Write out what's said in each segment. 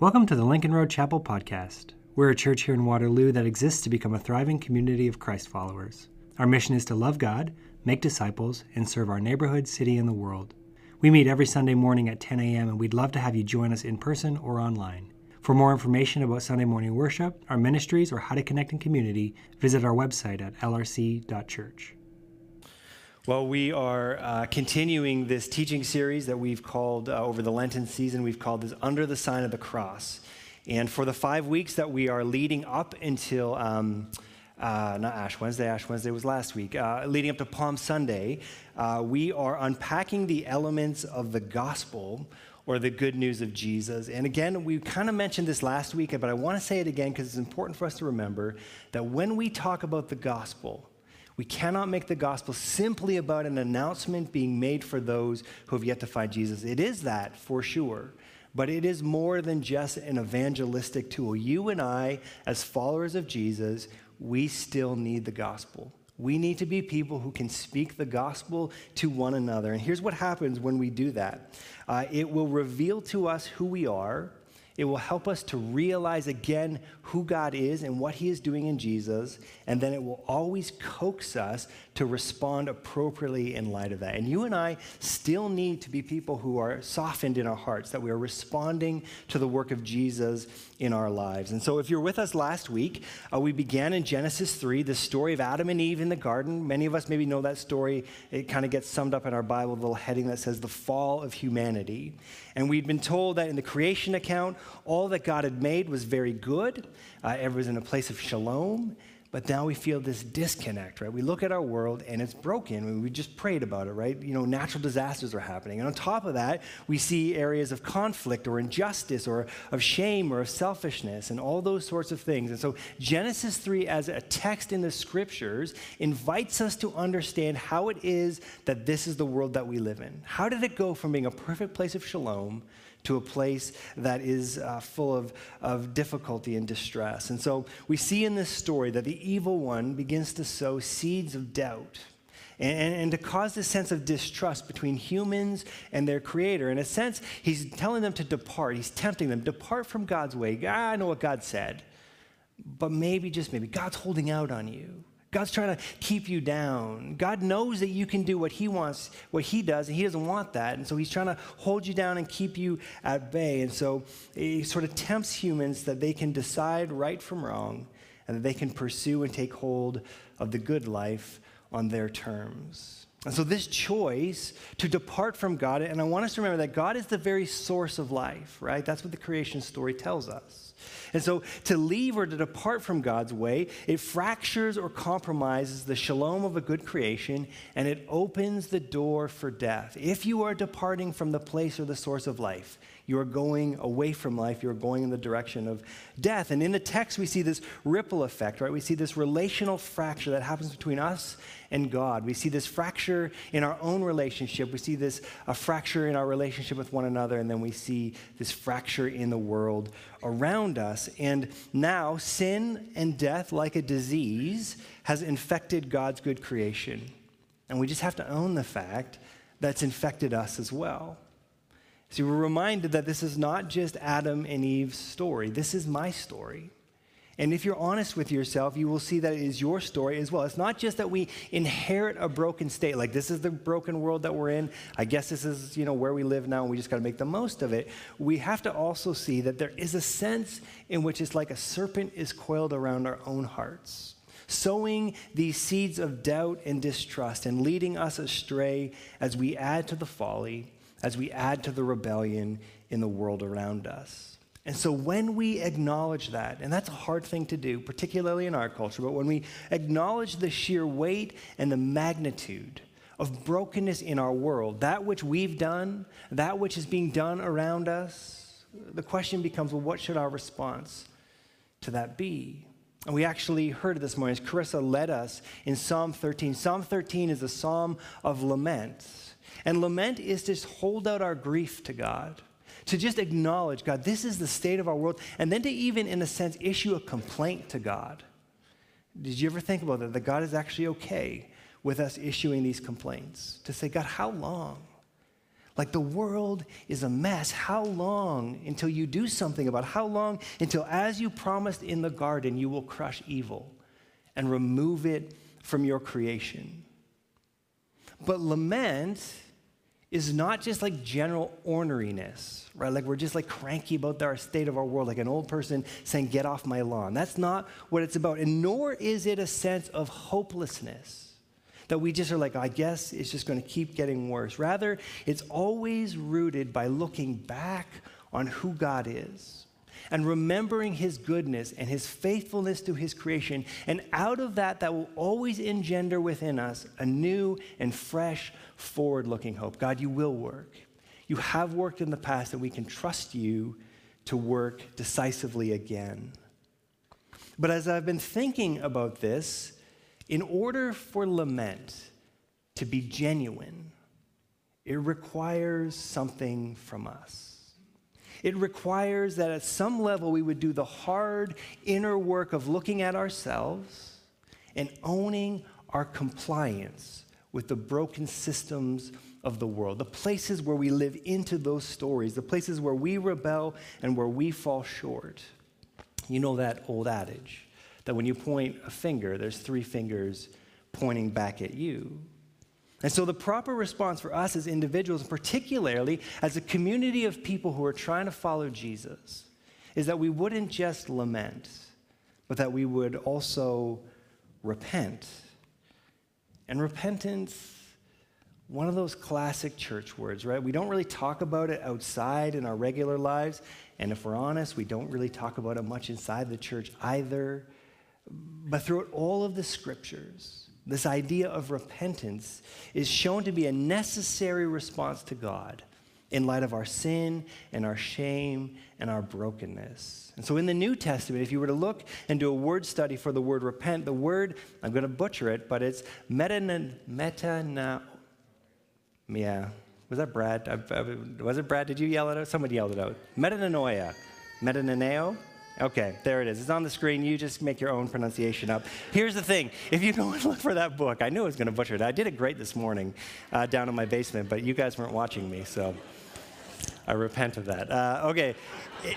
Welcome to the Lincoln Road Chapel podcast. We're a church here in Waterloo that exists to become a thriving community of Christ followers. Our mission is to love God, make disciples, and serve our neighborhood, city, and the world. We meet every Sunday morning at 10 a.m., and we'd love to have you join us in person or online. For more information about Sunday morning worship, our ministries, or how to connect in community, visit our website at lrc.church. Well, we are uh, continuing this teaching series that we've called uh, over the Lenten season, we've called this Under the Sign of the Cross. And for the five weeks that we are leading up until, um, uh, not Ash Wednesday, Ash Wednesday was last week, uh, leading up to Palm Sunday, uh, we are unpacking the elements of the gospel or the good news of Jesus. And again, we kind of mentioned this last week, but I want to say it again because it's important for us to remember that when we talk about the gospel, we cannot make the gospel simply about an announcement being made for those who have yet to find Jesus. It is that for sure, but it is more than just an evangelistic tool. You and I, as followers of Jesus, we still need the gospel. We need to be people who can speak the gospel to one another. And here's what happens when we do that uh, it will reveal to us who we are it will help us to realize again who God is and what He is doing in Jesus. And then it will always coax us to respond appropriately in light of that. And you and I still need to be people who are softened in our hearts, that we are responding to the work of Jesus in our lives. And so, if you're with us last week, uh, we began in Genesis 3, the story of Adam and Eve in the garden. Many of us maybe know that story. It kind of gets summed up in our Bible, a little heading that says the fall of humanity. And we'd been told that in the creation account, all that God had made was very good, uh, was in a place of shalom. But now we feel this disconnect, right? We look at our world and it's broken. We just prayed about it, right? You know, natural disasters are happening. And on top of that, we see areas of conflict or injustice or of shame or of selfishness and all those sorts of things. And so Genesis 3, as a text in the scriptures, invites us to understand how it is that this is the world that we live in. How did it go from being a perfect place of shalom to a place that is uh, full of, of difficulty and distress. And so we see in this story that the evil one begins to sow seeds of doubt. And, and, to cause this sense of distrust between humans and their creator. In a sense, he's telling them to depart. He's tempting them, depart from God's way. I know what God said, but maybe, just maybe, God's holding out on you. God's trying to keep you down. God knows that you can do what He wants, what He does, and He doesn't want that. And so He's trying to hold you down and keep you at bay. And so He sort of tempts humans that they can decide right from wrong and that they can pursue and take hold of the good life on their terms. And so, this choice to depart from God, and I want us to remember that God is the very source of life, right? That's what the creation story tells us. And so to leave or to depart from God's way, it fractures or compromises the shalom of a good creation and it opens the door for death. If you are departing from the place or the source of life, you are going away from life, you're going in the direction of death. And in the text, we see this ripple effect, right? We see this relational fracture that happens between us and God. We see this fracture in our own relationship. We see this a fracture in our relationship with one another, and then we see this fracture in the world around us. And now, sin and death, like a disease, has infected God's good creation. And we just have to own the fact that's infected us as well. See, we're reminded that this is not just Adam and Eve's story, this is my story. And if you're honest with yourself, you will see that it is your story as well. It's not just that we inherit a broken state, like this is the broken world that we're in. I guess this is, you know, where we live now and we just got to make the most of it. We have to also see that there is a sense in which it's like a serpent is coiled around our own hearts, sowing these seeds of doubt and distrust and leading us astray as we add to the folly as we add to the rebellion in the world around us. And so when we acknowledge that, and that's a hard thing to do, particularly in our culture, but when we acknowledge the sheer weight and the magnitude of brokenness in our world, that which we've done, that which is being done around us, the question becomes well, what should our response to that be? And we actually heard it this morning as Carissa led us in Psalm 13. Psalm 13 is a psalm of lament. And lament is to hold out our grief to God, to just acknowledge, God, this is the state of our world, and then to even, in a sense, issue a complaint to God. Did you ever think about that? That God is actually okay with us issuing these complaints? To say, God, how long? Like the world is a mess. How long until you do something about it? How long until, as you promised in the garden, you will crush evil and remove it from your creation? But lament is not just like general orneriness, right? Like we're just like cranky about our state of our world, like an old person saying, Get off my lawn. That's not what it's about. And nor is it a sense of hopelessness that we just are like, I guess it's just going to keep getting worse. Rather, it's always rooted by looking back on who God is and remembering his goodness and his faithfulness to his creation. And out of that, that will always engender within us a new and fresh, forward looking hope. God, you will work. You have worked in the past, and we can trust you to work decisively again. But as I've been thinking about this, in order for lament to be genuine, it requires something from us. It requires that at some level we would do the hard inner work of looking at ourselves and owning our compliance with the broken systems of the world, the places where we live into those stories, the places where we rebel and where we fall short. You know that old adage that when you point a finger, there's three fingers pointing back at you. And so, the proper response for us as individuals, particularly as a community of people who are trying to follow Jesus, is that we wouldn't just lament, but that we would also repent. And repentance, one of those classic church words, right? We don't really talk about it outside in our regular lives. And if we're honest, we don't really talk about it much inside the church either. But throughout all of the scriptures, this idea of repentance is shown to be a necessary response to God in light of our sin and our shame and our brokenness. And so in the New Testament, if you were to look and do a word study for the word repent, the word, I'm going to butcher it, but it's metana, metana, yeah. Was that Brad? I, I, was it Brad? Did you yell it out? Somebody yelled it out. Metanoia. Metananeo? Okay, there it is. It's on the screen. You just make your own pronunciation up. Here's the thing if you go and look for that book, I knew I was going to butcher it. I did it great this morning uh, down in my basement, but you guys weren't watching me, so I repent of that. Uh, okay. It,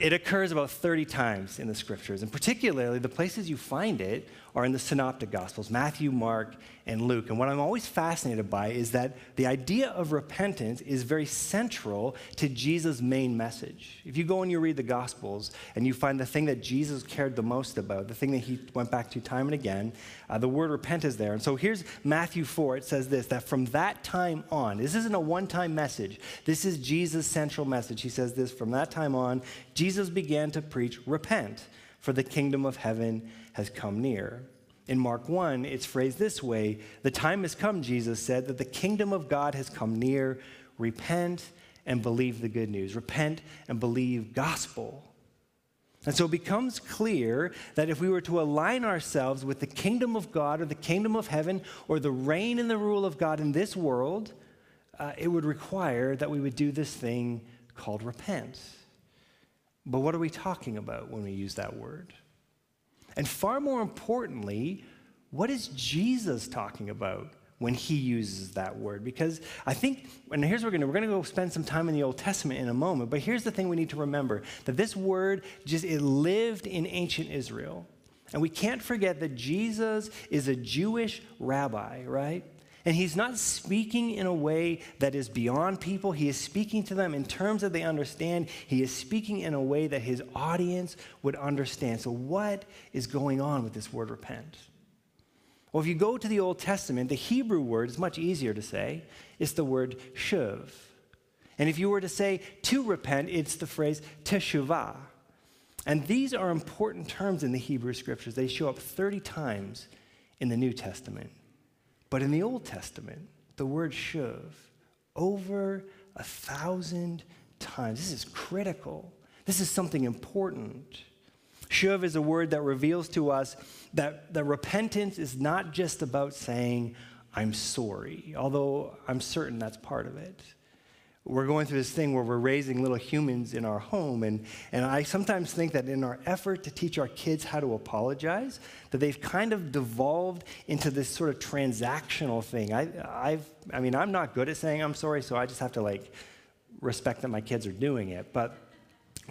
it occurs about 30 times in the scriptures, and particularly the places you find it are in the synoptic gospels Matthew, Mark, and Luke. And what I'm always fascinated by is that the idea of repentance is very central to Jesus' main message. If you go and you read the gospels and you find the thing that Jesus cared the most about, the thing that he went back to time and again, uh, the word repent is there. And so here's Matthew 4. It says this that from that time on, this isn't a one time message, this is Jesus' central message. He says this from that time on, Jesus began to preach, repent, for the kingdom of heaven has come near. In Mark 1, it's phrased this way The time has come, Jesus said, that the kingdom of God has come near. Repent and believe the good news. Repent and believe gospel. And so it becomes clear that if we were to align ourselves with the kingdom of God or the kingdom of heaven or the reign and the rule of God in this world, uh, it would require that we would do this thing called repent. But what are we talking about when we use that word? And far more importantly, what is Jesus talking about when he uses that word? Because I think, and here's what we're to we're to go spend some time in the Old Testament in a moment, but here's the thing we need to remember that this word just it lived in ancient Israel. And we can't forget that Jesus is a Jewish rabbi, right? And he's not speaking in a way that is beyond people. He is speaking to them in terms that they understand. He is speaking in a way that his audience would understand. So, what is going on with this word repent? Well, if you go to the Old Testament, the Hebrew word is much easier to say. It's the word shuv. And if you were to say to repent, it's the phrase teshuvah. And these are important terms in the Hebrew scriptures. They show up 30 times in the New Testament. But in the Old Testament, the word shuv, over a thousand times. This is critical. This is something important. Shuv is a word that reveals to us that, that repentance is not just about saying, I'm sorry, although I'm certain that's part of it. We're going through this thing where we're raising little humans in our home. And, and I sometimes think that in our effort to teach our kids how to apologize, that they've kind of devolved into this sort of transactional thing. I, I've, I mean, I'm not good at saying I'm sorry, so I just have to like respect that my kids are doing it. But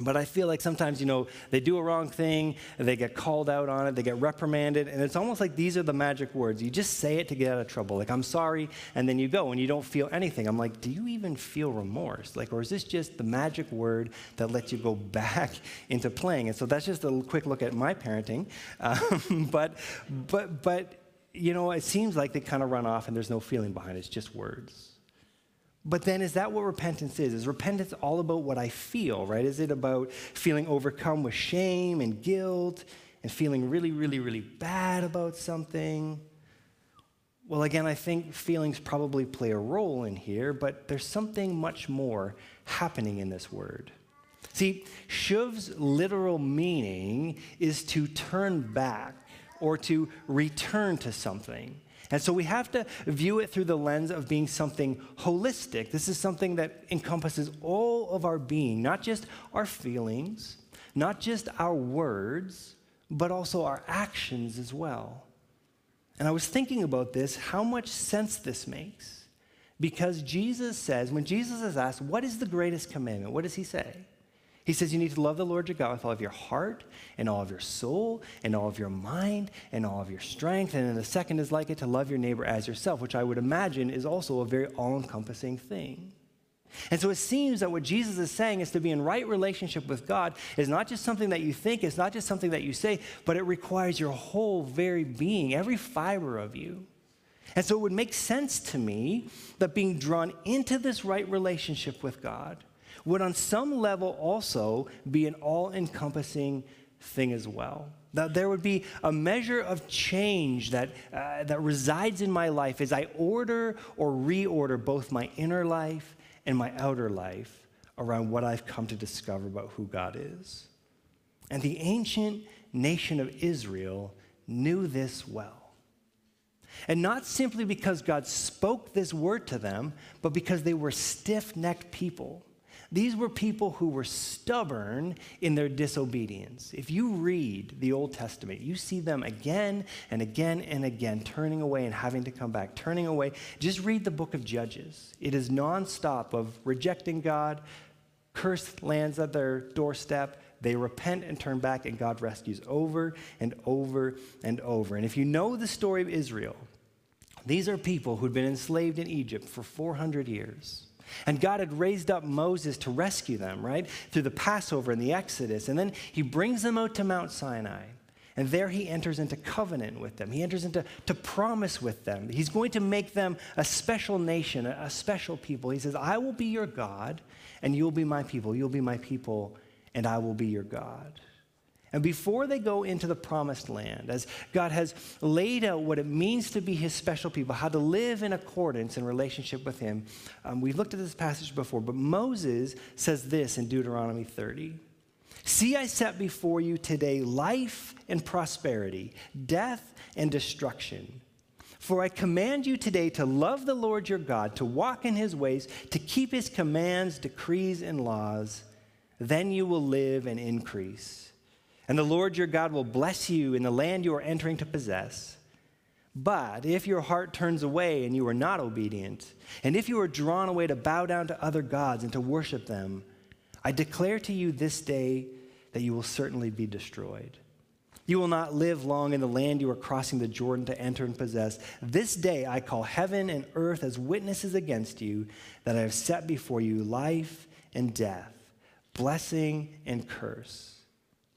but I feel like sometimes, you know, they do a wrong thing, they get called out on it, they get reprimanded, and it's almost like these are the magic words. You just say it to get out of trouble. Like, I'm sorry, and then you go and you don't feel anything. I'm like, do you even feel remorse? Like, or is this just the magic word that lets you go back into playing? And so that's just a quick look at my parenting. Um, but, but, but, you know, it seems like they kind of run off and there's no feeling behind it. It's just words. But then, is that what repentance is? Is repentance all about what I feel, right? Is it about feeling overcome with shame and guilt and feeling really, really, really bad about something? Well, again, I think feelings probably play a role in here, but there's something much more happening in this word. See, shuv's literal meaning is to turn back or to return to something. And so we have to view it through the lens of being something holistic. This is something that encompasses all of our being, not just our feelings, not just our words, but also our actions as well. And I was thinking about this, how much sense this makes. Because Jesus says, when Jesus is asked, What is the greatest commandment? What does he say? He says you need to love the Lord your God with all of your heart and all of your soul and all of your mind and all of your strength. And then the second is like it to love your neighbor as yourself, which I would imagine is also a very all encompassing thing. And so it seems that what Jesus is saying is to be in right relationship with God is not just something that you think, it's not just something that you say, but it requires your whole very being, every fiber of you. And so it would make sense to me that being drawn into this right relationship with God would on some level also be an all encompassing thing as well. That there would be a measure of change that, uh, that resides in my life as I order or reorder both my inner life and my outer life around what I've come to discover about who God is. And the ancient nation of Israel knew this well. And not simply because God spoke this word to them, but because they were stiff necked people these were people who were stubborn in their disobedience. If you read the Old Testament, you see them again and again and again turning away and having to come back, turning away. Just read the book of Judges. It is nonstop of rejecting God, cursed lands at their doorstep. They repent and turn back, and God rescues over and over and over. And if you know the story of Israel, these are people who'd been enslaved in Egypt for 400 years. And God had raised up Moses to rescue them, right? Through the Passover and the Exodus. And then he brings them out to Mount Sinai. And there he enters into covenant with them. He enters into to promise with them. He's going to make them a special nation, a, special people. He says, I will be your God, and you'll be my people. You'll be my people, and I will be your God. And before they go into the promised land, as God has laid out what it means to be his special people, how to live in accordance in relationship with him, um, we've looked at this passage before, but Moses says this in Deuteronomy 30 See, I set before you today life and prosperity, death and destruction. For I command you today to love the Lord your God, to walk in his ways, to keep his commands, decrees, and laws. Then you will live and increase and the Lord your God will bless you in the land you are entering to possess. But if your heart turns away and you are not obedient, and if you are drawn away to bow down to other gods and to worship them, I declare to you this day that you will certainly be destroyed. You will not live long in the land you are crossing the Jordan to enter and possess. This day I call heaven and earth as witnesses against you that I have set before you life and death, blessing and curse.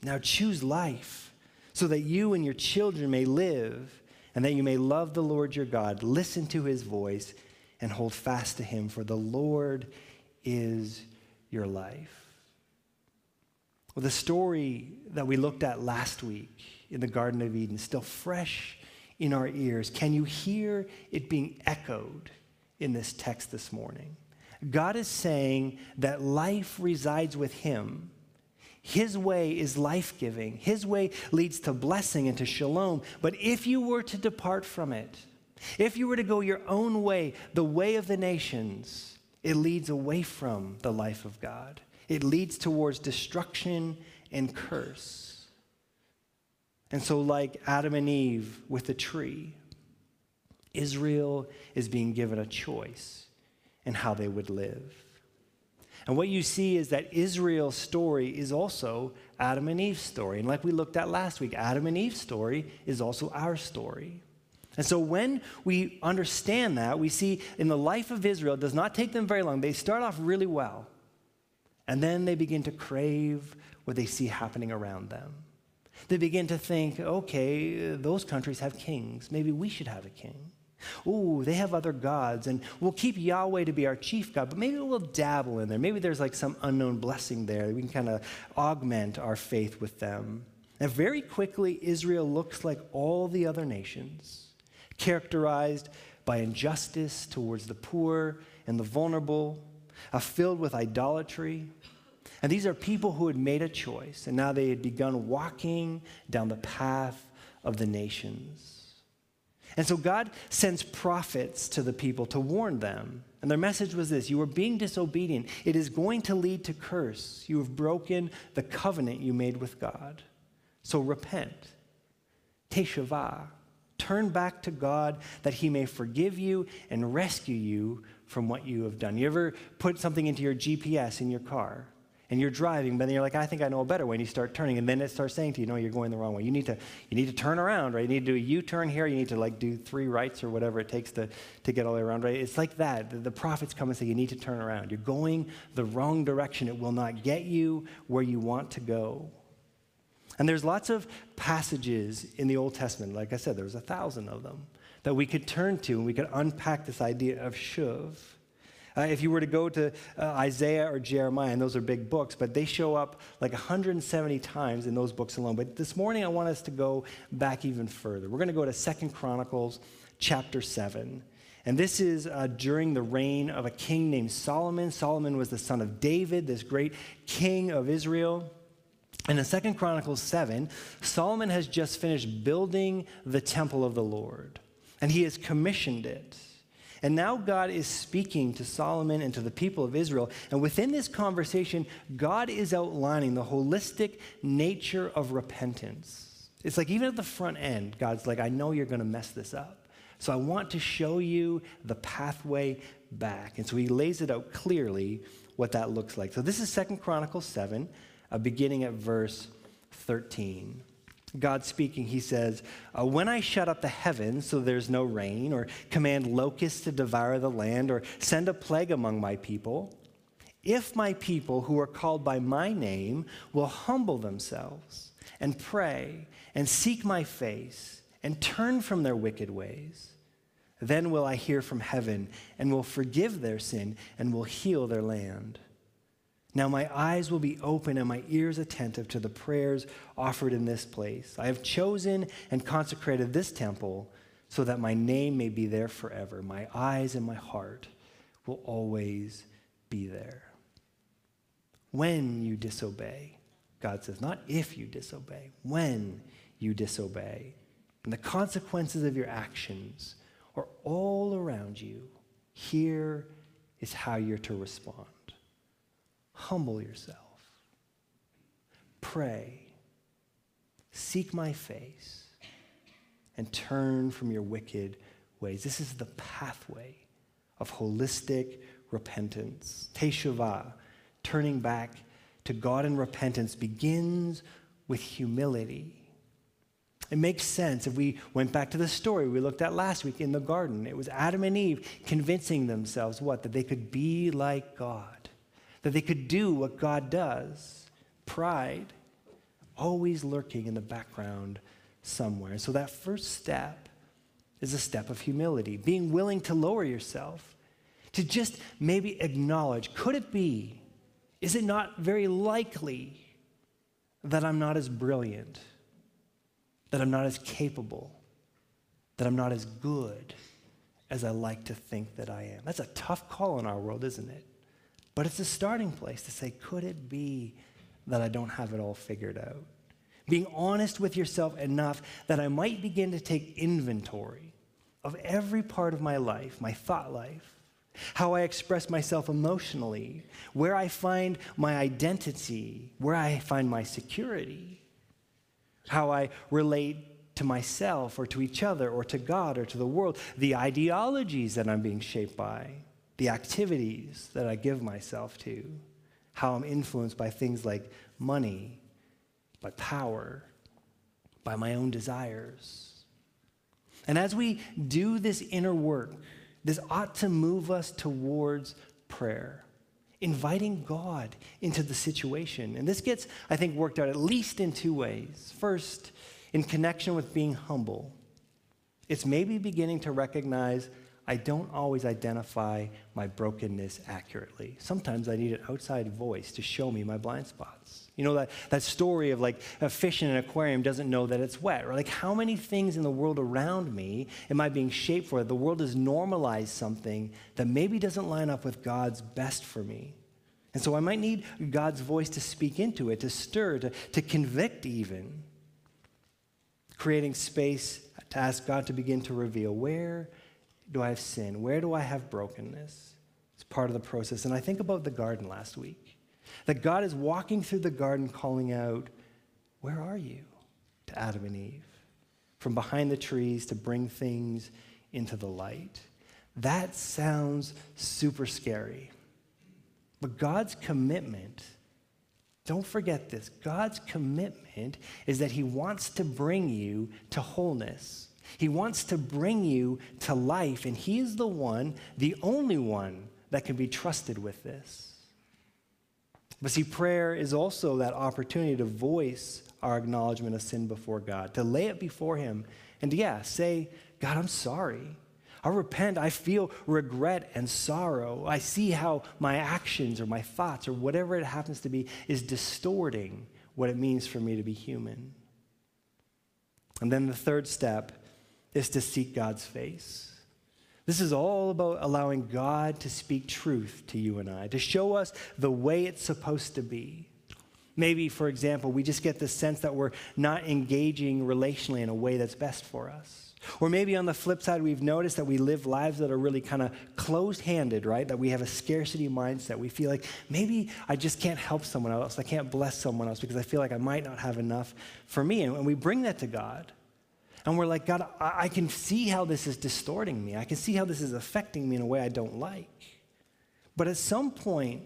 Now choose life so that you and your children may live and that you may love the Lord your God, listen to his voice, and hold fast to him, for the Lord is your life. Well, the story that we looked at last week in the Garden of Eden, still fresh in our ears. Can you hear it being echoed in this text this morning? God is saying that life resides with him his way is life giving. His way leads to blessing and to shalom. But if you were to depart from it, if you were to go your own way, the way of the nations, It leads away from the life of God. It leads towards destruction and curse. And so, like Adam and Eve with the tree, Israel is being given a choice in how they would live. And what you see is that Israel's story is also Adam and Eve's story. And like we looked at last week, Adam and Eve's story is also our story. And so when we understand that, we see in the life of Israel, it does not take them very long. They start off really well, and then they begin to crave what they see happening around them. They begin to think, okay, those countries have kings. Maybe we should have a king. Ooh, they have other gods, and we'll keep Yahweh to be our chief God, but maybe we'll dabble in there. Maybe there's like some unknown blessing there. We can kind of augment our faith with them. And very quickly, Israel looks like all the other nations, characterized by injustice towards the poor and the vulnerable, uh, filled with idolatry, and these are people who had made a choice, and now they had begun walking down the path of the nations. And so God sends prophets to the people to warn them. And their message was this You are being disobedient. It is going to lead to curse. You have broken the covenant you made with God. So repent. Teshuvah. Turn back to God that he may forgive you and rescue you from what you have done. You ever put something into your GPS in your car? And you're driving, but then you're like, I think I know a better way, and you start turning, and then it starts saying to you, no, you're going the wrong way. You need to, you need to turn around, right? You need to do a U-turn here. You need to like do three rights or whatever it takes to, to get all the way around, right? It's like that. The, the prophets come and say, you need to turn around. You're going the wrong direction. It will not get you where you want to go. And there's lots of passages in the Old Testament. Like I said, there's a thousand of them that we could turn to and we could unpack this idea of shuv. Uh, if you were to go to uh, Isaiah or Jeremiah, and those are big books, but they show up like 170 times in those books alone. But this morning, I want us to go back even further. We're going to go to Second Chronicles chapter 7. And this is uh, during the reign of a king named Solomon. Solomon was the son of David, this great king of Israel. And in Second Chronicles 7, Solomon has just finished building the temple of the Lord, and he has commissioned it. And now God is speaking to Solomon and to the people of Israel. And within this conversation, God is outlining the holistic nature of repentance. It's like even at the front end, God's like, I know you're going to mess this up. So I want to show you the pathway back. And so he lays it out clearly what that looks like. So this is Second Chronicles 7, uh, beginning at verse 13. God speaking, he says, uh, When I shut up the heavens so there's no rain, or command locusts to devour the land, or send a plague among my people, if my people who are called by my name will humble themselves and pray and seek my face and turn from their wicked ways, then will I hear from heaven and will forgive their sin and will heal their land. Now my eyes will be open and my ears attentive to the prayers offered in this place. I have chosen and consecrated this temple so that my name may be there forever. My eyes and my heart will always be there. When you disobey, God says, not if you disobey, when you disobey. And the consequences of your actions are all around you. Here is how you're to respond. Humble yourself. Pray. Seek my face and turn from your wicked ways. This is the pathway of holistic repentance. Teshuvah, turning back to God in repentance, begins with humility. It makes sense if we went back to the story we looked at last week in the garden. It was Adam and Eve convincing themselves what? That they could be like God that they could do what God does. Pride, always lurking in the background somewhere. So that first step is a step of humility, being willing to lower yourself, to just maybe acknowledge could it be, is it not very likely that I'm not as brilliant, that I'm not as capable, that I'm not as good as I like to think that I am? That's a tough call in our world, isn't it? But it's a starting place to say, could it be that I don't have it all figured out? Being honest with yourself enough that I might begin to take inventory of every part of my life, my thought life, how I express myself emotionally, where I find my identity, where I find my security, how I relate to myself or to each other or to God or to the world, the ideologies that I'm being shaped by, the activities that I give myself to, how I'm influenced by things like money, by power, by my own desires. And as we do this inner work, this ought to move us towards prayer, inviting God into the situation. And this gets, I think, worked out at least in two ways. First, in connection with being humble, it's maybe beginning to recognize I don't always identify my brokenness accurately. Sometimes I need an outside voice to show me my blind spots. You know, that, that story of like a fish in an aquarium doesn't know that it's wet, or like how many things in the world around me am I being shaped for? The world has normalized something that maybe doesn't line up with God's best for me. And so I might need God's voice to speak into it, to stir, to, to convict even. Creating space to ask God to begin to reveal where do I have sin? Where do I have brokenness? It's part of the process. And I think about the garden last week. That God is walking through the garden calling out, Where are you? to Adam and Eve. From behind the trees to bring things into the light. That sounds super scary. But God's commitment, don't forget this God's commitment is that He wants to bring you to wholeness. He wants to bring you to life, and He is the one, the only one, that can be trusted with this. But see, prayer is also that opportunity to voice our acknowledgement of sin before God, to lay it before Him, and yeah, say, God, I'm sorry. I repent. I feel regret and sorrow. I see how my actions or my thoughts or whatever it happens to be is distorting what it means for me to be human. And then the third step is to seek God's face. This is all about allowing God to speak truth to you and I, to show us the way it's supposed to be. Maybe, for example, we just get the sense that we're not engaging relationally in a way that's best for us. Or maybe on the flip side, we've noticed that we live lives that are really kind of closed handed, right? That we have a scarcity mindset. We feel like maybe I just can't help someone else. I can't bless someone else because I feel like I might not have enough for me. And we bring that to God. And we're like, God, I, I can see how this is distorting me. I can see how this is affecting me in a way I don't like. But at some point,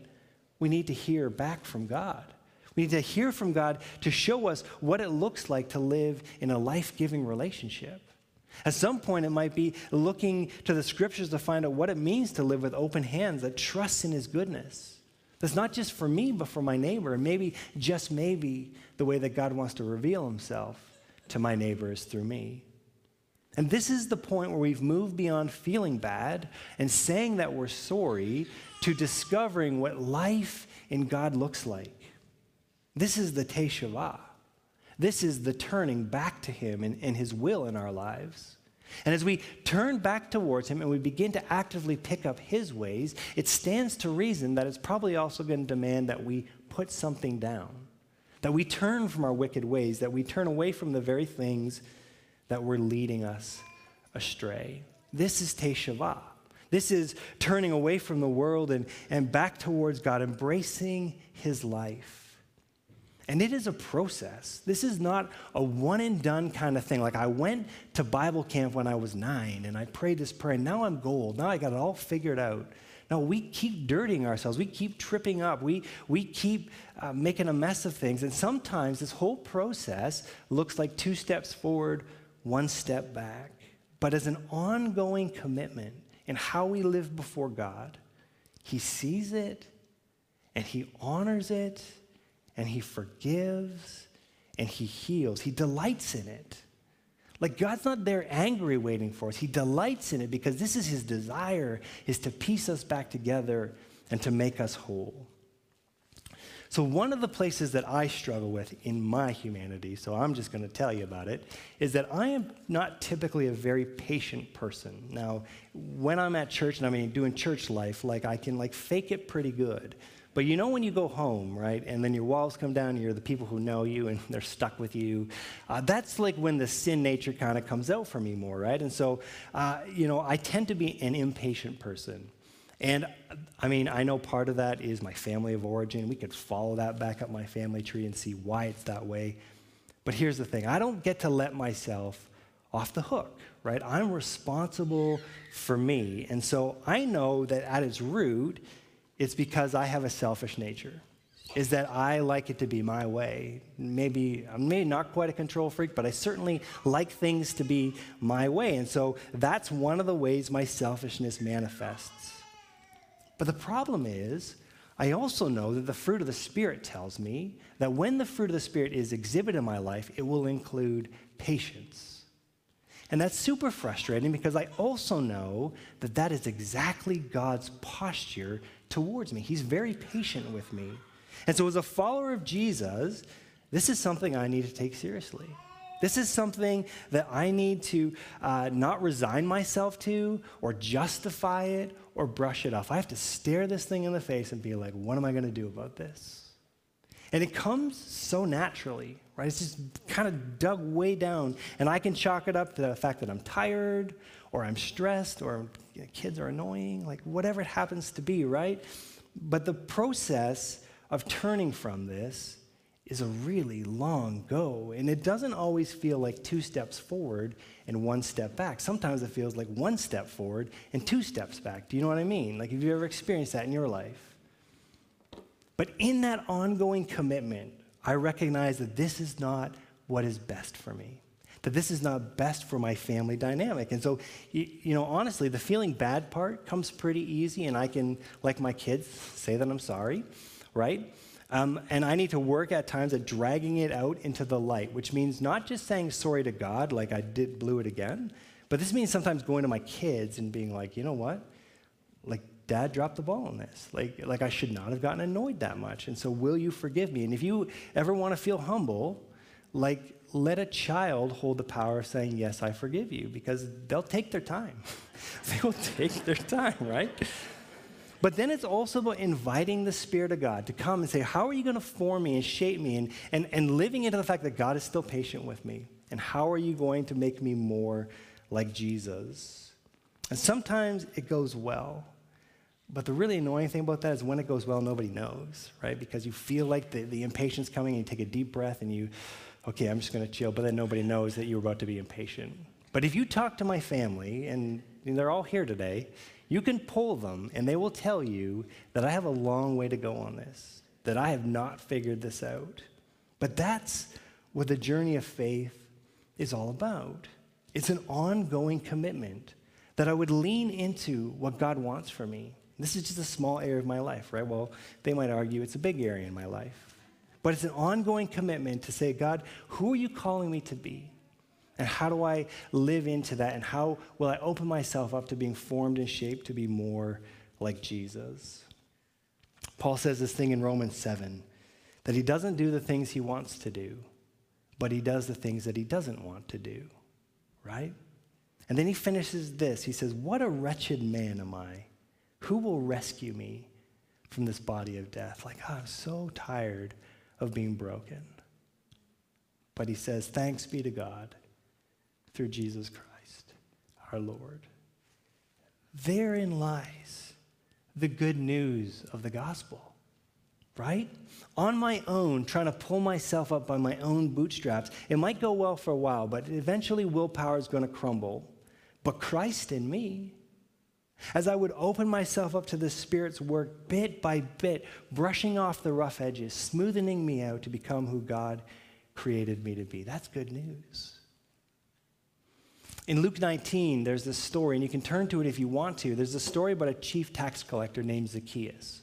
we need to hear back from God. We need to hear from God to show us what it looks like to live in a life giving relationship. At some point, it might be looking to the scriptures to find out what it means to live with open hands that trusts in His goodness. That's not just for me, but for my neighbor, and maybe, just maybe, the way that God wants to reveal Himself to my neighbors through me. And this is the point where we've moved beyond feeling bad and saying that we're sorry to discovering what life in God looks like. This is the Teshuvah. This is the turning back to Him and, and His will in our lives. And as we turn back towards Him and we begin to actively pick up His ways, it stands to reason that it's probably also going to demand that we put something down that we turn from our wicked ways, that we turn away from the very things that were leading us astray. This is Teshuvah. This is turning away from the world and, and back towards God, embracing his life. And it is a process. This is not a one and done kind of thing. Like I went to Bible camp when I was nine and I prayed this prayer, and now I'm gold. Now I got it all figured out. No, we keep dirtying ourselves. We keep tripping up. We, we keep uh, making a mess of things. And sometimes this whole process looks like two steps forward, one step back. But as an ongoing commitment in how we live before God, He sees it and He honors it and He forgives and He heals. He delights in it. Like God's not there angry waiting for us. He delights in it because this is his desire is to piece us back together and to make us whole. So one of the places that I struggle with in my humanity, so I'm just going to tell you about it, is that I am not typically a very patient person. Now, when I'm at church and I'm doing church life, like I can like fake it pretty good. But you know when you go home, right, and then your walls come down, you're the people who know you and they're stuck with you. Uh, that's like when the sin nature kind of comes out for me more, right? And so, uh, you know, I tend to be an impatient person. And I mean, I know part of that is my family of origin. We could follow that back up my family tree and see why it's that way. But here's the thing I don't get to let myself off the hook, right? I'm responsible for me. And so I know that at its root, it's because I have a selfish nature. Is that I like it to be my way. Maybe I'm maybe not quite a control freak, but I certainly like things to be my way. And so that's one of the ways my selfishness manifests. But the problem is, I also know that the fruit of the Spirit tells me that when the fruit of the Spirit is exhibited in my life, it will include patience. And that's super frustrating because I also know that that is exactly God's posture towards me. He's very patient with me. And so, as a follower of Jesus, this is something I need to take seriously. This is something that I need to uh, not resign myself to or justify it or brush it off. I have to stare this thing in the face and be like, what am I going to do about this? And it comes so naturally, right? It's just kind of dug way down. And I can chalk it up to the fact that I'm tired or I'm stressed or you know, kids are annoying, like whatever it happens to be, right? But the process of turning from this is a really long go. And it doesn't always feel like two steps forward and one step back. Sometimes it feels like one step forward and two steps back. Do you know what I mean? Like, have you ever experienced that in your life? But in that ongoing commitment, I recognize that this is not what is best for me, that this is not best for my family dynamic. And so, you, you know, honestly, the feeling bad part comes pretty easy, and I can, like my kids, say that I'm sorry, right? Um, and I need to work at times at dragging it out into the light, which means not just saying sorry to God, like I did blew it again, but this means sometimes going to my kids and being like, you know what? Dad dropped the ball on this. Like, like I should not have gotten annoyed that much. And so, will you forgive me? And if you ever want to feel humble, like, let a child hold the power of saying, Yes, I forgive you, because they'll take their time. they will take their time, right? But then it's also about inviting the Spirit of God to come and say, How are you going to form me and shape me? And, and, and living into the fact that God is still patient with me. And how are you going to make me more like Jesus? And sometimes it goes well. But the really annoying thing about that is when it goes well, nobody knows, right? Because you feel like the, the impatience coming and you take a deep breath and you, okay, I'm just going to chill. But then nobody knows that you're about to be impatient. But if you talk to my family, and, and they're all here today, you can poll them, and they will tell you that I have a long way to go on this, that I have not figured this out. But that's what the journey of faith is all about. It's an ongoing commitment that I would lean into what God wants for me. This is just a small area of my life, right? Well, they might argue it's a big area in my life. But it's an ongoing commitment to say, God, who are you calling me to be? And how do I live into that? And how will I open myself up to being formed and shaped to be more like Jesus? Paul says this thing in Romans 7 that he doesn't do the things he wants to do, but he does the things that he doesn't want to do, right? And then he finishes this. He says, What a wretched man am I? Who will rescue me from this body of death? Like, oh, I'm so tired of being broken. But he says, Thanks be to God through Jesus Christ, our Lord. Therein lies the good news of the gospel, right? On my own, trying to pull myself up by my own bootstraps, it might go well for a while, but eventually willpower is going to crumble. But Christ in me, as I would open myself up to the Spirit's work bit by bit, brushing off the rough edges, smoothing me out to become who God created me to be. That's good news. In Luke 19, there's this story, and you can turn to it if you want to. There's a story about a chief tax collector named Zacchaeus.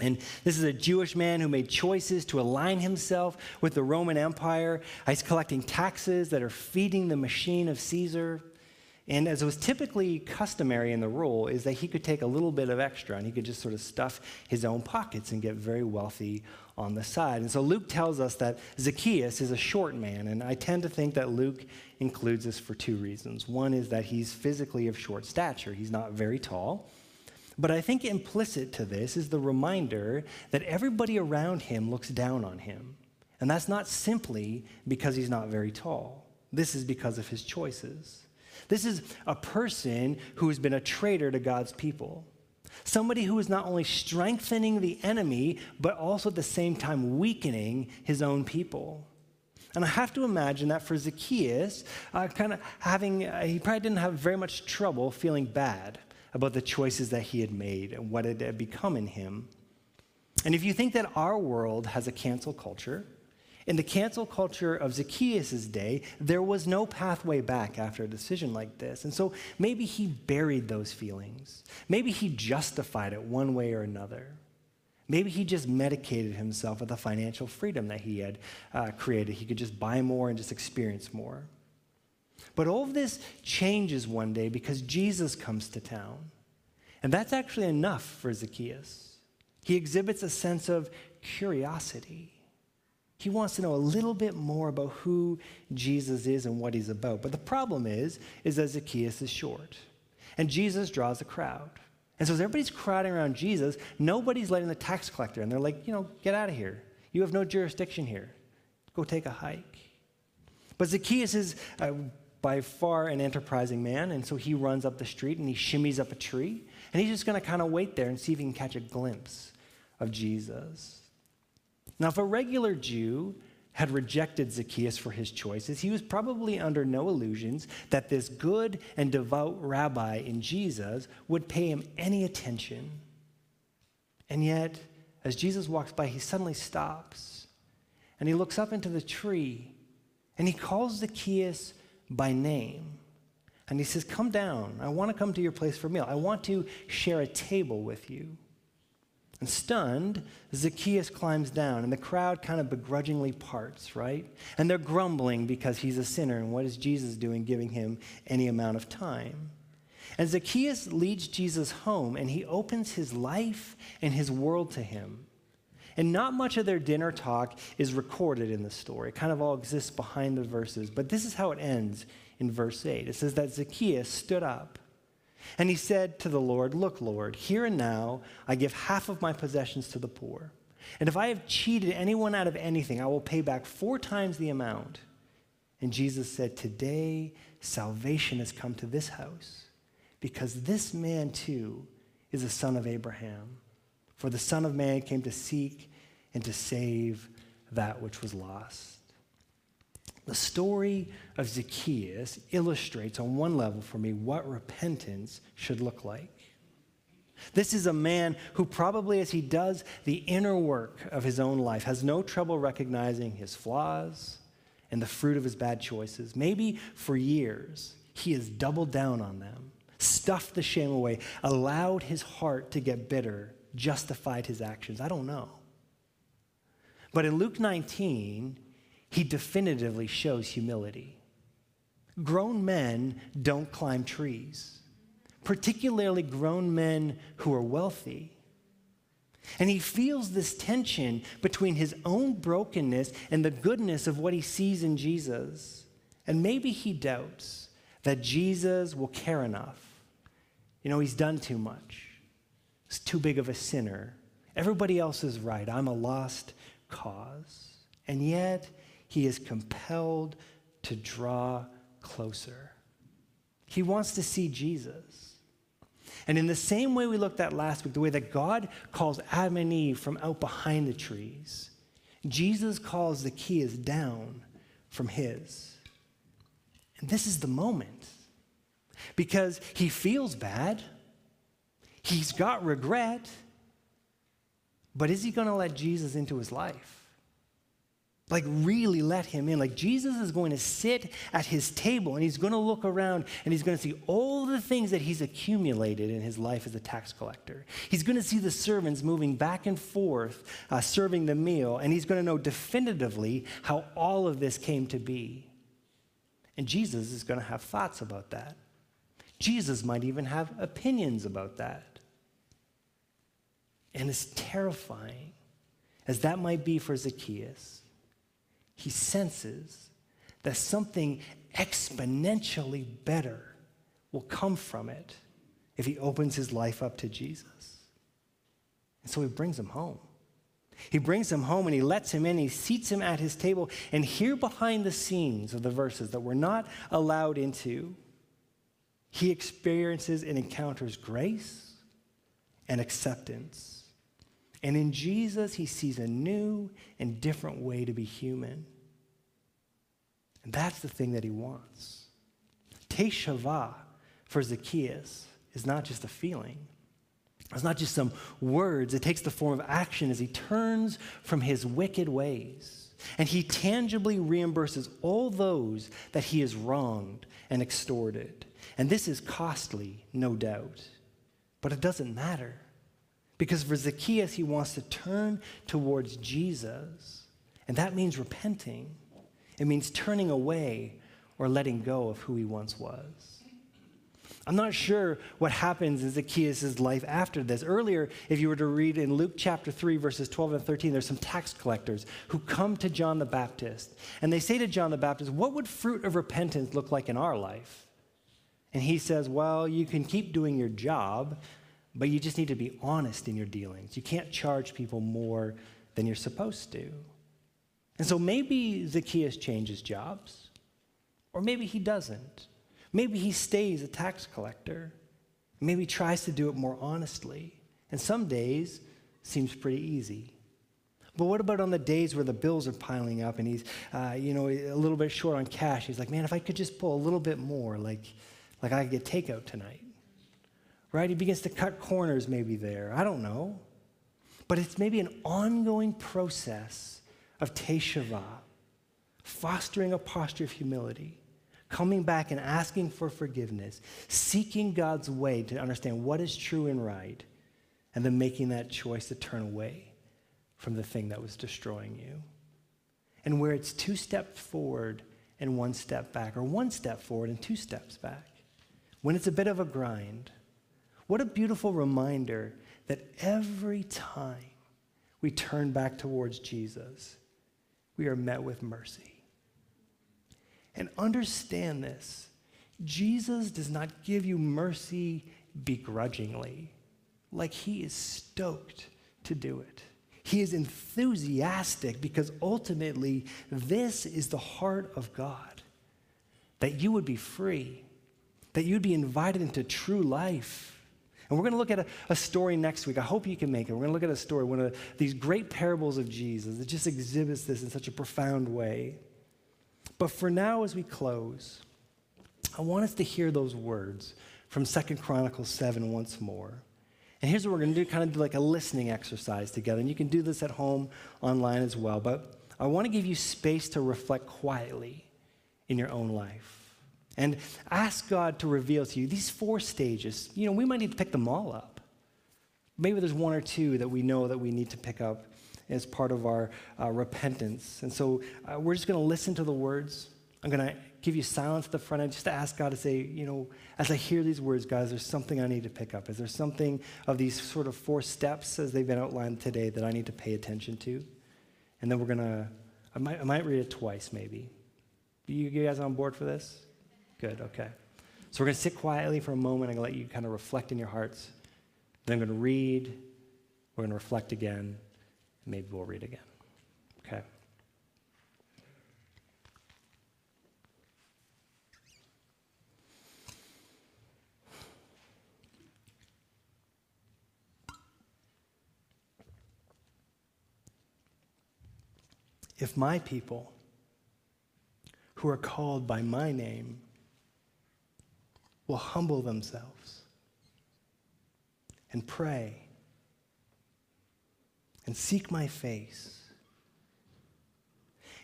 And this is a Jewish man who made choices to align himself with the Roman Empire. He's collecting taxes that are feeding the machine of Caesar. And as it was typically customary in the rule, is that he could take a little bit of extra and he could just sort of stuff his own pockets and get very wealthy on the side. And so Luke tells us that Zacchaeus is a short man, and I tend to think that Luke includes this for two reasons. One is that he's physically of short stature, he's not very tall. But I think implicit to this is the reminder that everybody around him looks down on him. And that's not simply because he's not very tall, this is because of his choices. This is a person who has been a traitor to God's people. Somebody who is not only strengthening the enemy, but also at the same time weakening his own people. And I have to imagine that for Zacchaeus, uh, kind of having, uh, he probably didn't have very much trouble feeling bad about the choices that he had made and what had become in him. And if you think that our world has a cancel culture, in the cancel culture of Zacchaeus' day, there was no pathway back after a decision like this. And so maybe he buried those feelings. Maybe he justified it one way or another. Maybe he just medicated himself with the financial freedom that he had uh, created. He could just buy more and just experience more. But all of this changes one day because Jesus comes to town. And that's actually enough for Zacchaeus. He exhibits a sense of curiosity. He wants to know a little bit more about who Jesus is and what he's about. But the problem is, is that Zacchaeus is short. And Jesus draws a crowd. And so as everybody's crowding around Jesus, nobody's letting the tax collector. And they're like, you know, get out of here. You have no jurisdiction here. Go take a hike. But Zacchaeus is uh, by far an enterprising man. And so he runs up the street and he shimmies up a tree. And he's just going to kind of wait there and see if he can catch a glimpse of Jesus. Now, if a regular Jew had rejected Zacchaeus for his choices, he was probably under no illusions that this good and devout rabbi in Jesus would pay him any attention. And yet, as Jesus walks by, he suddenly stops and he looks up into the tree and he calls Zacchaeus by name. And he says, Come down. I want to come to your place for meal. I want to share a table with you. And stunned, Zacchaeus climbs down, and the crowd kind of begrudgingly parts, right? And they're grumbling because he's a sinner, and what is Jesus doing giving him any amount of time? And Zacchaeus leads Jesus home, and he opens his life and his world to him. And not much of their dinner talk is recorded in the story. It kind of all exists behind the verses. But this is how it ends in verse 8. It says that Zacchaeus stood up and he said to the Lord, Look, Lord, here and now I give half of my possessions to the poor. And if I have cheated anyone out of anything, I will pay back four times the amount. And Jesus said, Today salvation has come to this house, because this man too is a son of Abraham. For the Son of Man came to seek and to save that which was lost. The story of Zacchaeus illustrates on one level for me what repentance should look like. This is a man who, probably as he does the inner work of his own life, has no trouble recognizing his flaws and the fruit of his bad choices. Maybe for years, he has doubled down on them, stuffed the shame away, allowed his heart to get bitter, justified his actions. I don't know. But in Luke 19, he definitively shows humility. Grown men don't climb trees, particularly grown men who are wealthy. And he feels this tension between his own brokenness and the goodness of what he sees in Jesus. And maybe he doubts that Jesus will care enough. You know, he's done too much, he's too big of a sinner. Everybody else is right. I'm a lost cause. And yet, he is compelled to draw closer. He wants to see Jesus. And in the same way we looked at last week, the way that God calls Adam and Eve from out behind the trees, Jesus calls the Zacchaeus down from his. And this is the moment because he feels bad, he's got regret, but is he going to let Jesus into his life? Like, really let him in. Like, Jesus is going to sit at his table and he's going to look around and he's going to see all the things that he's accumulated in his life as a tax collector. He's going to see the servants moving back and forth, uh, serving the meal, and he's going to know definitively how all of this came to be. And Jesus is going to have thoughts about that. Jesus might even have opinions about that. And it's terrifying, as that might be for Zacchaeus he senses that something exponentially better will come from it if he opens his life up to Jesus. And so he brings him home. He brings him home and he lets him in, he seats him at his table. And here behind the scenes of the verses that we're not allowed into, he experiences and encounters grace and acceptance. And in Jesus, he sees a new and different way to be human. And that's the thing that he wants. Teshuvah for Zacchaeus is not just a feeling. It's not just some words. It takes the form of action as he turns from his wicked ways. And he tangibly reimburses all those that he has wronged and extorted. And this is costly, no doubt. But it doesn't matter. Because for Zacchaeus, he wants to turn towards Jesus. And that means repenting, it means turning away or letting go of who he once was. I'm not sure what happens in Zacchaeus' life after this. Earlier, if you were to read in Luke chapter 3, verses 12 and 13, there's some tax collectors who come to John the Baptist. And they say to John the Baptist, What would fruit of repentance look like in our life? And he says, Well, you can keep doing your job, but you just need to be honest in your dealings. You can't charge people more than you're supposed to. And so maybe Zacchaeus changes jobs, or maybe he doesn't. Maybe he stays a tax collector. Maybe tries to do it more honestly. And some days seems pretty easy. But what about on the days where the bills are piling up and he's, uh, you know, a little bit short on cash? He's like, man, if I could just pull a little bit more, like, like I could get takeout tonight. Right? He begins to cut corners maybe there. I don't know. But it's maybe an ongoing process of teshuvah, fostering a posture of humility coming back and asking for forgiveness, seeking God's way to understand what is true and right, and then making that choice to turn away from the thing that was destroying you. And where it's two steps forward and one step back, or one step forward and two steps back, when it's a bit of a grind, what a beautiful reminder that every time we turn back towards Jesus, we are met with mercy. And understand this Jesus does not give you mercy begrudgingly, like he is stoked to do it. He is enthusiastic because ultimately this is the heart of God that you would be free, that you'd be invited into true life. And we're going to look at a, a, story next week. I hope you can make it. We're going to look at a story, one of these great parables of Jesus that just exhibits this in such a profound way. But for now, as we close, I want us to hear those words from Second Chronicles 7 once more. And here's what we're going to do kind of do like a listening exercise together. And you can do this at home online as well. But I want to give you space to reflect quietly in your own life. And ask God to reveal to you these four stages. You know, we might need to pick them all up. Maybe there's one or two that we know that we need to pick up as part of our uh, repentance. And so uh, we're just going to listen to the words. I'm going to give you silence at the front end just to ask God to say, you know, as I hear these words, guys, there's something I need to pick up. Is there something of these sort of four steps as they've been outlined today that I need to pay attention to? And then we're going to, I might, read it twice maybe. You, you guys on board for this? Good, okay. So we're going to sit quietly for a moment. I'm going to let you kind of reflect in your hearts. Then I'm going to read. We're going to reflect again. Maybe we'll read again. Okay. If my people, who are called by my name, will humble themselves and pray and seek my face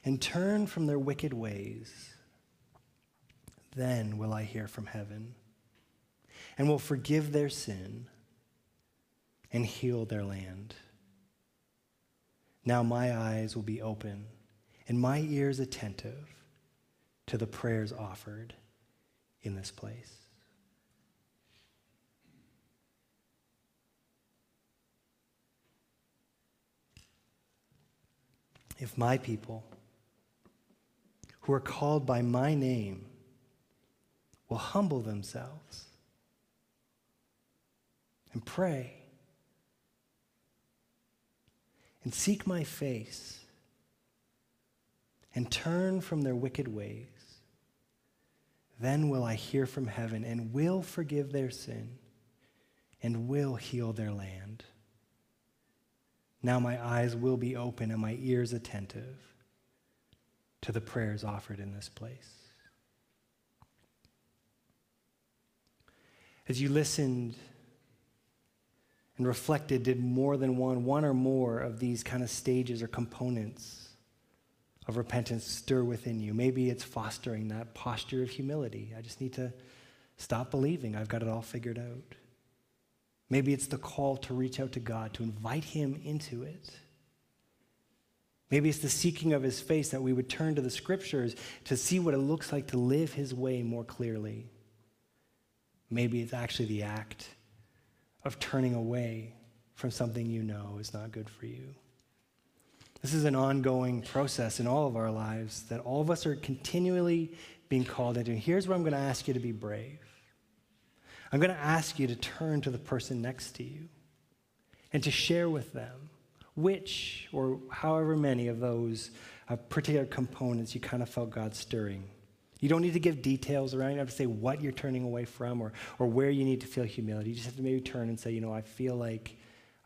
and turn from their wicked ways, then will I hear from heaven and will forgive their sin and heal their land. Now my eyes will be open and my ears attentive to the prayers offered in this place. If my people, who are called by my name, will humble themselves and pray and seek my face and turn from their wicked ways, then will I hear from heaven and will forgive their sin and will heal their land. Now my eyes will be open and my ears attentive to the prayers offered in this place. As you listened and reflected, did more than one, one or more of these kind of stages or components of repentance stir within you? Maybe it's fostering that posture of humility. I just need to stop believing I've got it all figured out. Maybe it's the call to reach out to God, to invite Him into it. Maybe it's the seeking of His face that we would turn to the scriptures to see what it looks like to live His way more clearly. Maybe it's actually the act of turning away from something you know is not good for you. This is an ongoing process in all of our lives that all of us are continually being called into. Here's where I'm going to ask you to be brave. I'm going to ask you to turn to the person next to you and to share with them which or however many of those uh, particular components you kind of felt God stirring. You don't need to give details around. You don't have to say what you're turning away from or, or where you need to feel humility. You just have to maybe turn and say, you know, I feel like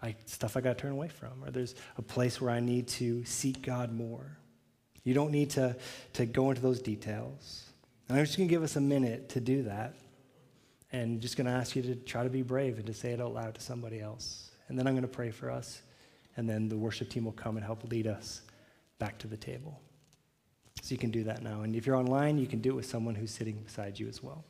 I, stuff I got to turn away from, or there's a place where I need to seek God more. You don't need to, to go into those details. And I'm just going to give us a minute to do that and just going to ask you to try to be brave and to say it out loud to somebody else. And then I'm going to pray for us, and then the worship team will come and help lead us back to the table. So you can do that now. And if you're online, you can do it with someone who's sitting beside you as well.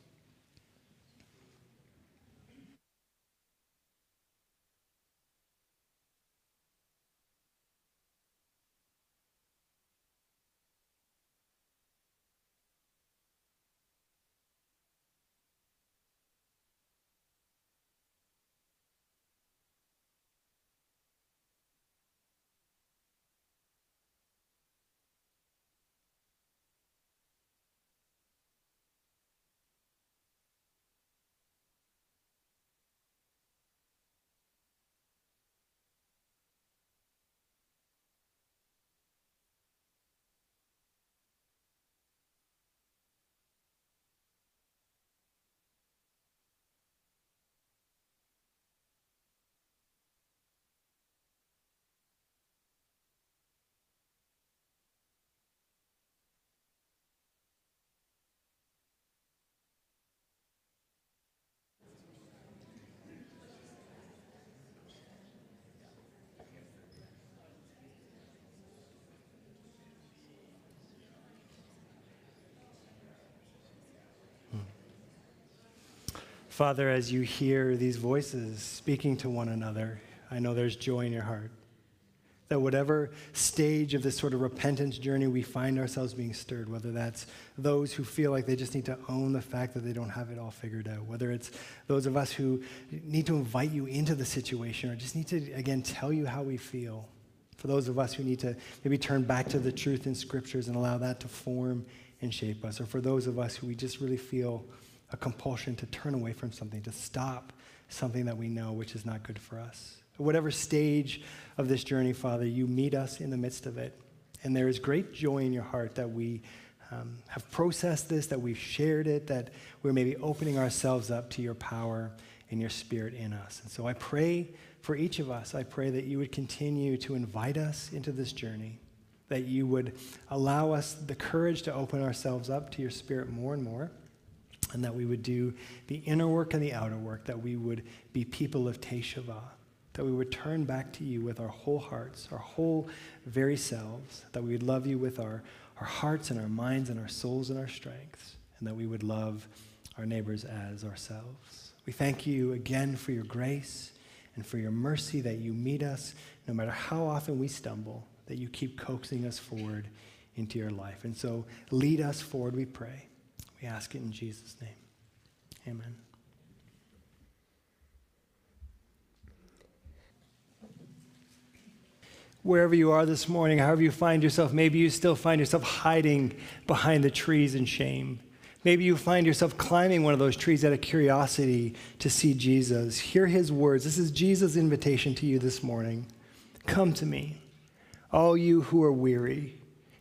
Father, as you hear these voices speaking to one another, I know there's joy in your heart. That whatever stage of this sort of repentance journey we find ourselves being stirred, whether that's those who feel like they just need to own the fact that they don't have it all figured out, whether it's those of us who need to invite you into the situation or just need to, again, tell you how we feel, for those of us who need to maybe turn back to the truth in scriptures and allow that to form and shape us, or for those of us who we just really feel a compulsion to turn away from something, to stop something that we know which is not good for us. At whatever stage of this journey, Father, you meet us in the midst of it. And there is great joy in your heart that we um, have processed this, that we've shared it, that we're maybe opening ourselves up to your power and your spirit in us. And so I pray for each of us, I pray that you would continue to invite us into this journey, that you would allow us the courage to open ourselves up to your spirit more and more and that we would do the inner work and the outer work, that we would be people of Teshuvah, that we would turn back to you with our whole hearts, our whole very selves, that we would love you with our, our hearts and our minds and our souls and our strengths, and that we would love our neighbors as ourselves. We thank you again for your grace and for your mercy that you meet us no matter how often we stumble, that you keep coaxing us forward into your life. And so lead us forward, we pray. We ask it in Jesus' name. Amen. Wherever you are this morning, however you find yourself, maybe you still find yourself hiding behind the trees in shame. Maybe you find yourself climbing one of those trees out of curiosity to see Jesus. Hear his words. This is Jesus' invitation to you this morning. Come to me, all you who are weary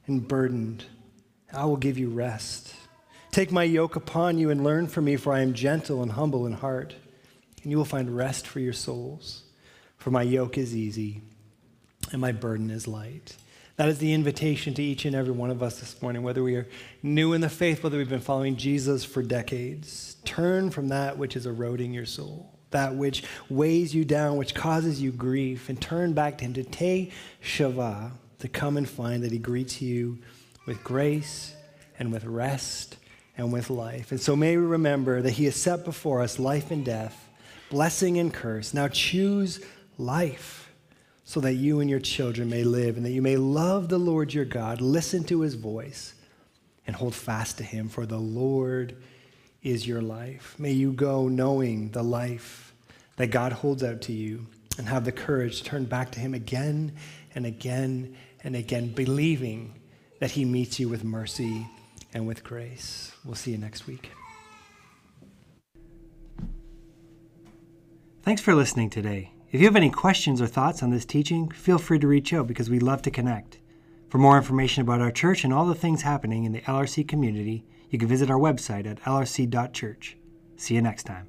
and burdened. I will give you rest. Take my yoke upon you and learn from me, for I am gentle and humble in heart, and you will find rest for your souls. For my yoke is easy and my burden is light. That is the invitation to each and every one of us this morning, whether we are new in the faith, whether we've been following Jesus for decades. Turn from that which is eroding your soul, that which weighs you down, which causes you grief, and turn back to Him, to take Shavah, to come and find that He greets you with grace and with rest and with life. And so may we remember that He has set before us life and death, blessing and curse. Now choose life so that you and your children may live and that you may love the Lord your God, listen to his voice, and hold fast to him, for the Lord is your life. May you go knowing the life that God holds out to you and have the courage to turn back to him again and again and again, believing that he meets you with mercy and with grace. We'll see you next week. Thanks for listening today. If you have any questions or thoughts on this teaching, feel free to reach out because we love to connect. For more information about our church and all the things happening in the LRC community, you can visit our website at lrc.church. See you next time.